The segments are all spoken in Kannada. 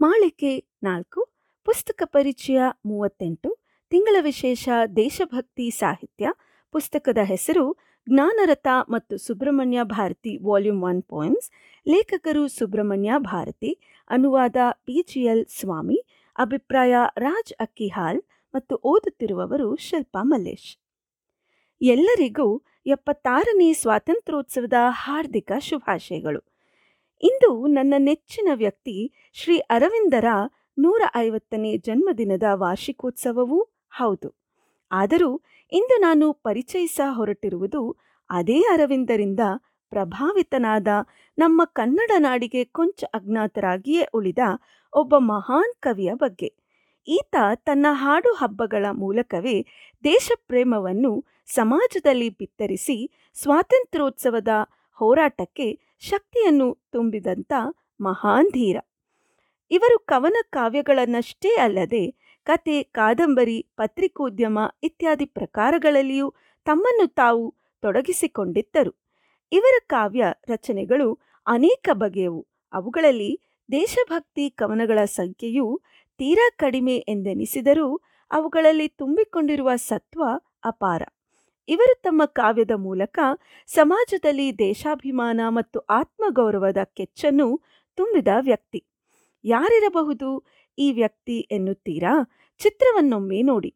ಮಾಳಿಕೆ ನಾಲ್ಕು, ಪುಸ್ತಕ ಪರಿಚಯ ಮೂವತ್ತೆಂಟು, ತಿಂಗಳ ವಿಶೇಷ ದೇಶಭಕ್ತಿ ಸಾಹಿತ್ಯ. ಪುಸ್ತಕದ ಹೆಸರು ಜ್ಞಾನರಥ ಮತ್ತು Subramanya Bharati volume one poems. ಲೇಖಕರು ಸುಬ್ರಹ್ಮಣ್ಯ ಭಾರತಿ, ಅನುವಾದ ಬಿಜಿಎಲ್ ಸ್ವಾಮಿ, ಅಭಿಪ್ರಾಯ ರಾಜ್ ಅಕ್ಕಿಹಾಲ್ ಮತ್ತು ಓದುತ್ತಿರುವವರು ಶಿಲ್ಪಾ ಮಲ್ಲೇಶ್. ಎಲ್ಲರಿಗೂ ಎಪ್ಪತ್ತಾರನೇ ಸ್ವಾತಂತ್ರ್ಯೋತ್ಸವದ ಹಾರ್ದಿಕ ಶುಭಾಶಯಗಳು. ಇಂದು ನನ್ನ ನೆಚ್ಚಿನ ವ್ಯಕ್ತಿ ಶ್ರೀ ಅರವಿಂದರ ನೂರ ಐವತ್ತನೇ ಜನ್ಮದಿನದ ವಾರ್ಷಿಕೋತ್ಸವವೂ ಹೌದು. ಆದರೂ ಇಂದು ನಾನು ಪರಿಚಯಿಸ ಹೊರಟಿರುವುದು ಅದೇ ಅರವಿಂದರಿಂದ ಪ್ರಭಾವಿತನಾದ ನಮ್ಮ ಕನ್ನಡ ನಾಡಿಗೆ ಕೊಂಚ ಅಜ್ಞಾತರಾಗಿಯೇ ಉಳಿದ ಒಬ್ಬ ಮಹಾನ್ ಕವಿಯ ಬಗ್ಗೆ. ಈತ ತನ್ನ ಹಾಡು ಹಬ್ಬಗಳ ಮೂಲಕವೇ ದೇಶಪ್ರೇಮವನ್ನು ಸಮಾಜದಲ್ಲಿ ಬಿತ್ತರಿಸಿ ಸ್ವಾತಂತ್ರ್ಯೋತ್ಸವದ ಹೋರಾಟಕ್ಕೆ ಶಕ್ತಿಯನ್ನು ತುಂಬಿದಂಥ ಮಹಾನ್ ಧೀರ. ಇವರು ಕವನ ಕಾವ್ಯಗಳನ್ನಷ್ಟೇ ಅಲ್ಲದೆ ಕತೆ, ಕಾದಂಬರಿ, ಪತ್ರಿಕೋದ್ಯಮ ಇತ್ಯಾದಿ ಪ್ರಕಾರಗಳಲ್ಲಿಯೂ ತಮ್ಮನ್ನು ತಾವು ತೊಡಗಿಸಿಕೊಂಡಿದ್ದರು. ಇವರ ಕಾವ್ಯ ರಚನೆಗಳು ಅನೇಕ ಬಗೆಯವು. ಅವುಗಳಲ್ಲಿ ದೇಶಭಕ್ತಿ ಕವನಗಳ ಸಂಖ್ಯೆಯು ತೀರಾ ಕಡಿಮೆ ಎಂದೆನಿಸಿದರೂ ಅವುಗಳಲ್ಲಿ ತುಂಬಿಕೊಂಡಿರುವ ಸತ್ವ ಅಪಾರ. ಇವರು ತಮ್ಮ ಕಾವ್ಯದ ಮೂಲಕ ಸಮಾಜದಲ್ಲಿ ದೇಶಾಭಿಮಾನ ಮತ್ತು ಆತ್ಮಗೌರವದ ಕೆಚ್ಚನ್ನು ತುಂಬಿದ ವ್ಯಕ್ತಿ. ಯಾರಿರಬಹುದು? ಈ ವ್ಯಕ್ತಿ ಎನ್ನುತ್ತೀರಾ? ಚಿತ್ರವನ್ನೊಮ್ಮೆ ನೋಡಿ.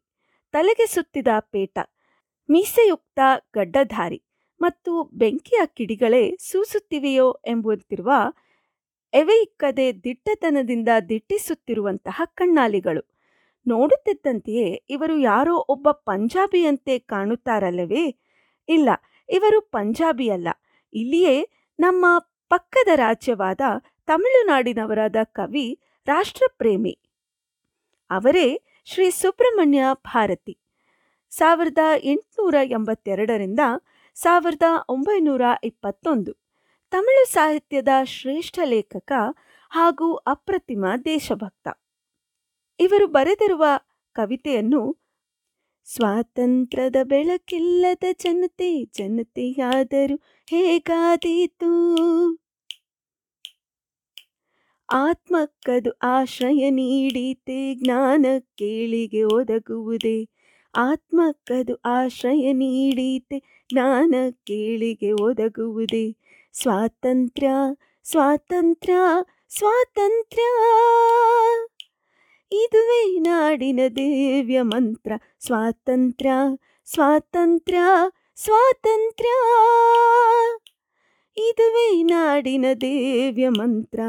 ತಲೆಗೆ ಸುತ್ತಿದ ಪೇಟ, ಮೀಸೆಯುಕ್ತ ಗಡ್ಡಧಾರಿ ಮತ್ತು ಬೆಂಕಿಯ ಕಿಡಿಗಳೇ ಸೂಸುತ್ತಿವೆಯೋ ಎಂಬುತ್ತಿರುವ ಎವೆಯಿಕ್ಕದೆ ದಿಟ್ಟತನದಿಂದ ದಿಟ್ಟಿಸುತ್ತಿರುವಂತಹ ಕಣ್ಣಾಲಿಗಳು. ನೋಡುತ್ತಿದ್ದಂತೆಯೇ ಇವರು ಯಾರೋ ಒಬ್ಬ ಪಂಜಾಬಿಯಂತೆ ಕಾಣುತ್ತಾರಲ್ಲವೇ? ಇಲ್ಲ, ಇವರು ಪಂಜಾಬಿಯಲ್ಲ. ಇಲ್ಲಿಯೇ ನಮ್ಮ ಪಕ್ಕದ ರಾಜ್ಯವಾದ ತಮಿಳುನಾಡಿನವರಾದ ಕವಿ ರಾಷ್ಟ್ರಪ್ರೇಮಿ. ಅವರೇ ಶ್ರೀ ಸುಬ್ರಹ್ಮಣ್ಯ ಭಾರತಿ. ಸಾವಿರದ ಎಂಟುನೂರ ಎಂಬತ್ತೆರಡರಿಂದ ಸಾವಿರದ ಒಂಬೈನೂರ ಇಪ್ಪತ್ತೊಂದು. ತಮಿಳು ಸಾಹಿತ್ಯದ ಶ್ರೇಷ್ಠ ಲೇಖಕ ಹಾಗೂ ಅಪ್ರತಿಮ ದೇಶಭಕ್ತ. ಇವರು ಬರೆದಿರುವ ಕವಿತೆಯನ್ನು ಸ್ವಾತಂತ್ರ್ಯದ ಬೆಳಕಿಲ್ಲದ ಜನತೆ, ಜನತೆಯಾದರೂ ಹೇಗಾದೀತು? ಆತ್ಮಕ್ಕದು ಆಶ್ರಯ ನೀಡಿತೆ ಜ್ಞಾನ ಕೇಳಿಗೆ ಒದಗುವುದೇ? ಆತ್ಮಕ್ಕದು ಆಶ್ರಯ ನೀಡಿತೆ ಜ್ಞಾನ ಕೇಳಿಗೆ ಒದಗುವುದೇ? ಸ್ವಾತಂತ್ರ್ಯ ಸ್ವಾತಂತ್ರ್ಯ ಸ್ವಾತಂತ್ರ್ಯ! ಇದುವೇ ನಾಡಿನ ದಿವ್ಯ ಮಂತ್ರ ಸ್ವಾತಂತ್ರ್ಯ ಸ್ವಾತಂತ್ರ್ಯ ಸ್ವಾತಂತ್ರ್ಯ ಇದುವೇ ನಾಡಿನ ದಿವ್ಯ ಮಂತ್ರ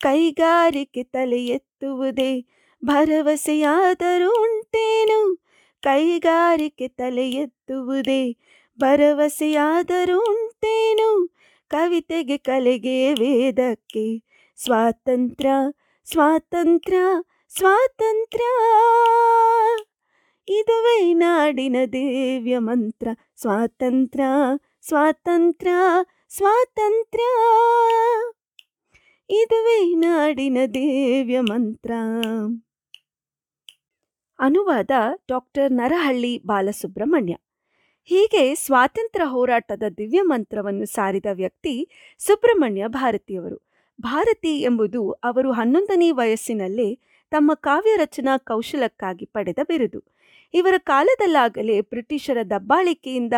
ಕೈಗಾರಿಕೆ ತಲೆ ಎತ್ತುವುದೇ ಭರವಸೆಯಾದರೂ ಉಂಟೇನು ಕೈಗಾರಿಕೆ ತಲೆ ಎತ್ತುವುದೇ ಭರವಸೆಯಾದರೂ ಉಂಟೇನು ಕವಿತೆಗೆ ಕಲೆಗೆ ವೇದಕ್ಕೆ ಸ್ವಾತಂತ್ರ್ಯ ಸ್ವಾತಂತ್ರ್ಯ ಸ್ವಾತಂತ್ರ್ಯ. ಇದುವೇ ನಾಡಿನ ದಿವ್ಯ ಮಂತ್ರ. ಸ್ವಾತಂತ್ರ್ಯ ಸ್ವಾತಂತ್ರ್ಯ ಸ್ವಾತಂತ್ರ್ಯ. ಇದುವೇ ನಾಡಿನ ದಿವ್ಯ ಮಂತ್ರ. ಅನುವಾದ ಡಾಕ್ಟರ್ ನರಹಳ್ಳಿ ಬಾಲಸುಬ್ರಹ್ಮಣ್ಯ. ಹೀಗೆ ಸ್ವಾತಂತ್ರ್ಯ ಹೋರಾಟದ ದಿವ್ಯ ಮಂತ್ರವನ್ನು ಸಾರಿದ ವ್ಯಕ್ತಿ ಸುಬ್ರಹ್ಮಣ್ಯ ಭಾರತಿಯವರು. ಭಾರತಿ ಎಂಬುದು ಅವರು ಹನ್ನೊಂದನೇ ವಯಸ್ಸಿನಲ್ಲೇ ತಮ್ಮ ಕಾವ್ಯ ರಚನಾ ಕೌಶಲಕ್ಕಾಗಿ ಪಡೆದ ಬಿರುದು. ಇವರ ಕಾಲದಲ್ಲಾಗಲೇ ಬ್ರಿಟಿಷರ ದಬ್ಬಾಳಿಕೆಯಿಂದ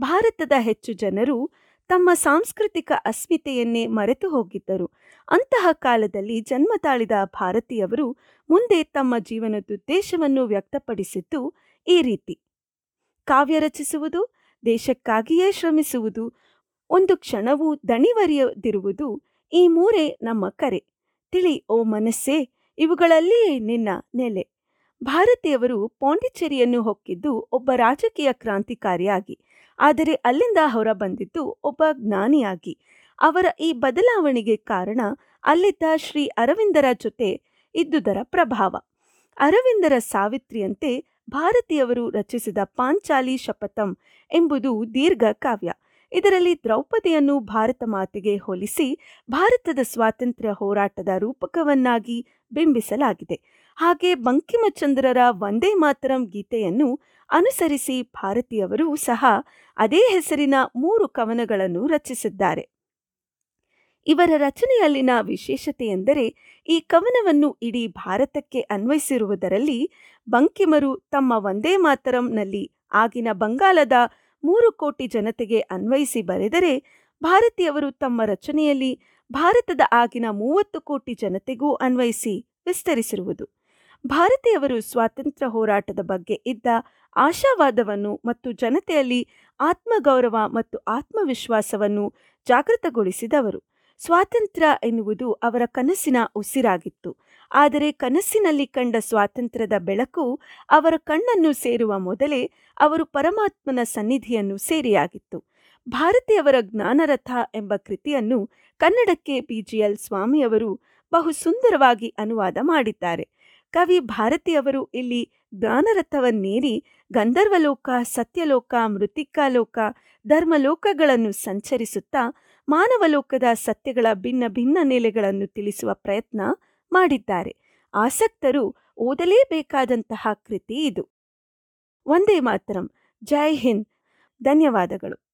ಭಾರತದ ಹೆಚ್ಚು ಜನರು ತಮ್ಮ ಸಾಂಸ್ಕೃತಿಕ ಅಸ್ಮಿತೆಯನ್ನೇ ಮರೆತು ಹೋಗಿದ್ದರು. ಅಂತಹ ಕಾಲದಲ್ಲಿ ಜನ್ಮ ತಾಳಿದ ಭಾರತೀಯವರು ಮುಂದೆ ತಮ್ಮ ಜೀವನದುದ್ದೇಶವನ್ನು ವ್ಯಕ್ತಪಡಿಸಿದ್ದು ಈ ರೀತಿ. ಕಾವ್ಯ ರಚಿಸುವುದು, ದೇಶಕ್ಕಾಗಿಯೇ ಶ್ರಮಿಸುವುದು, ಒಂದು ಕ್ಷಣವೂ ದಣಿವರಿಯದಿರುವುದು ಈ ಮೂರೇ ನಮ್ಮ ಕರೆ. ತಿಳಿ, ಓ ಮನಸ್ಸೇ ಇವುಗಳಲ್ಲಿಯೇ ನಿನ್ನ ನೆಲೆ. ಭಾರತೀಯವರು ಪಾಂಡಿಚೇರಿಯನ್ನು ಹೊಕ್ಕಿದ್ದು ಒಬ್ಬ ರಾಜಕೀಯ ಕ್ರಾಂತಿಕಾರಿಯಾಗಿ, ಆದರೆ ಅಲ್ಲಿಂದ ಹೊರಬಂದಿದ್ದು ಒಬ್ಬ ಜ್ಞಾನಿಯಾಗಿ. ಅವರ ಈ ಬದಲಾವಣೆಗೆ ಕಾರಣ ಅಲ್ಲಿದ್ದ ಶ್ರೀ ಅರವಿಂದರ ಜೊತೆ ಇದ್ದುದರ ಪ್ರಭಾವ. ಅರವಿಂದರ ಸಾವಿತ್ರಿಯಂತೆ ಭಾರತೀಯವರು ರಚಿಸಿದ ಪಾಂಚಾಲಿ ಶಪಥಂ ಎಂಬುದು ದೀರ್ಘ ಕಾವ್ಯ. ಇದರಲ್ಲಿ ದ್ರೌಪದಿಯನ್ನು ಭಾರತ ಮಾತೆಗೆ ಹೋಲಿಸಿ ಭಾರತದ ಸ್ವಾತಂತ್ರ್ಯ ಹೋರಾಟದ ರೂಪಕವನ್ನಾಗಿ ಬಿಂಬಿಸಲಾಗಿದೆ. ಹಾಗೆ ಬಂಕಿಮಚಂದ್ರರ ವಂದೇ ಮಾತರಂ ಗೀತೆಯನ್ನು ಅನುಸರಿಸಿ ಭಾರತೀಯವರು ಸಹ ಅದೇ ಹೆಸರಿನ ಮೂರು ಕವನಗಳನ್ನು ರಚಿಸಿದ್ದಾರೆ. ಇವರ ರಚನೆಯಲ್ಲಿನ ವಿಶೇಷತೆ ಎಂದರೆ ಈ ಕವನವನ್ನು ಇಡೀ ಭಾರತಕ್ಕೆ ಅನ್ವಯಿಸಿರುವುದರಲ್ಲಿ ಬಂಕಿಮರು ತಮ್ಮ ವಂದೇ ಮಾತರಂನಲ್ಲಿ ಆಗಿನ ಬಂಗಾಲದ ಮೂರು ಕೋಟಿ ಜನತೆಗೆ ಅನ್ವಯಿಸಿ ಬರೆದರೆ ಭಾರತೀಯವರು ತಮ್ಮ ರಚನೆಯಲ್ಲಿ ಭಾರತದ ಆಗಿನ ಮೂವತ್ತು ಕೋಟಿ ಜನತೆಗೂ ಅನ್ವಯಿಸಿ ವಿಸ್ತರಿಸಿರುವುದು. ಭಾರತೀಯವರು ಸ್ವಾತಂತ್ರ್ಯ ಹೋರಾಟದ ಬಗ್ಗೆ ಇದ್ದ ಆಶಾವಾದವನ್ನು ಮತ್ತು ಜನತೆಯಲ್ಲಿ ಆತ್ಮಗೌರವ ಮತ್ತು ಆತ್ಮವಿಶ್ವಾಸವನ್ನು ಜಾಗೃತಗೊಳಿಸಿದವರು. ಸ್ವಾತಂತ್ರ್ಯ ಎನ್ನುವುದು ಅವರ ಕನಸಿನ ಉಸಿರಾಗಿತ್ತು. ಆದರೆ ಕನಸಿನಲ್ಲಿ ಕಂಡ ಸ್ವಾತಂತ್ರ್ಯದ ಬೆಳಕು ಅವರ ಕಣ್ಣನ್ನು ಸೇರುವ ಮೊದಲೇ ಅವರು ಪರಮಾತ್ಮನ ಸನ್ನಿಧಿಯನ್ನು ಸೇರಿಯಾಗಿತ್ತು. ಭಾರತೀಯವರ ಜ್ಞಾನರಥ ಎಂಬ ಕೃತಿಯನ್ನು ಕನ್ನಡಕ್ಕೆ ಬಿಜಿಎಲ್ ಸ್ವಾಮಿಯವರು ಬಹು ಸುಂದರವಾಗಿ ಅನುವಾದ ಮಾಡಿದ್ದಾರೆ. ಕವಿ ಭಾರತಿಯವರು ಇಲ್ಲಿ ಜ್ಞಾನರಥವನ್ನೇರಿ ಗಂಧರ್ವಲೋಕ, ಸತ್ಯಲೋಕ ಮೃತಿಕಾಲೋಕ ಧರ್ಮಲೋಕಗಳನ್ನು ಸಂಚರಿಸುತ್ತಾ ಮಾನವಲೋಕದ ಸತ್ಯಗಳ ಭಿನ್ನ ಭಿನ್ನ ನೆಲೆಗಳನ್ನು ತಿಳಿಸುವ ಪ್ರಯತ್ನ ಮಾಡಿದ್ದಾರೆ. ಆಸಕ್ತರು ಓದಲೇಬೇಕಾದಂತಹ ಕೃತಿ ಇದು. ಒಂದೇ ಮಾತರಂ. ಜೈ ಹಿಂದ್. ಧನ್ಯವಾದಗಳು.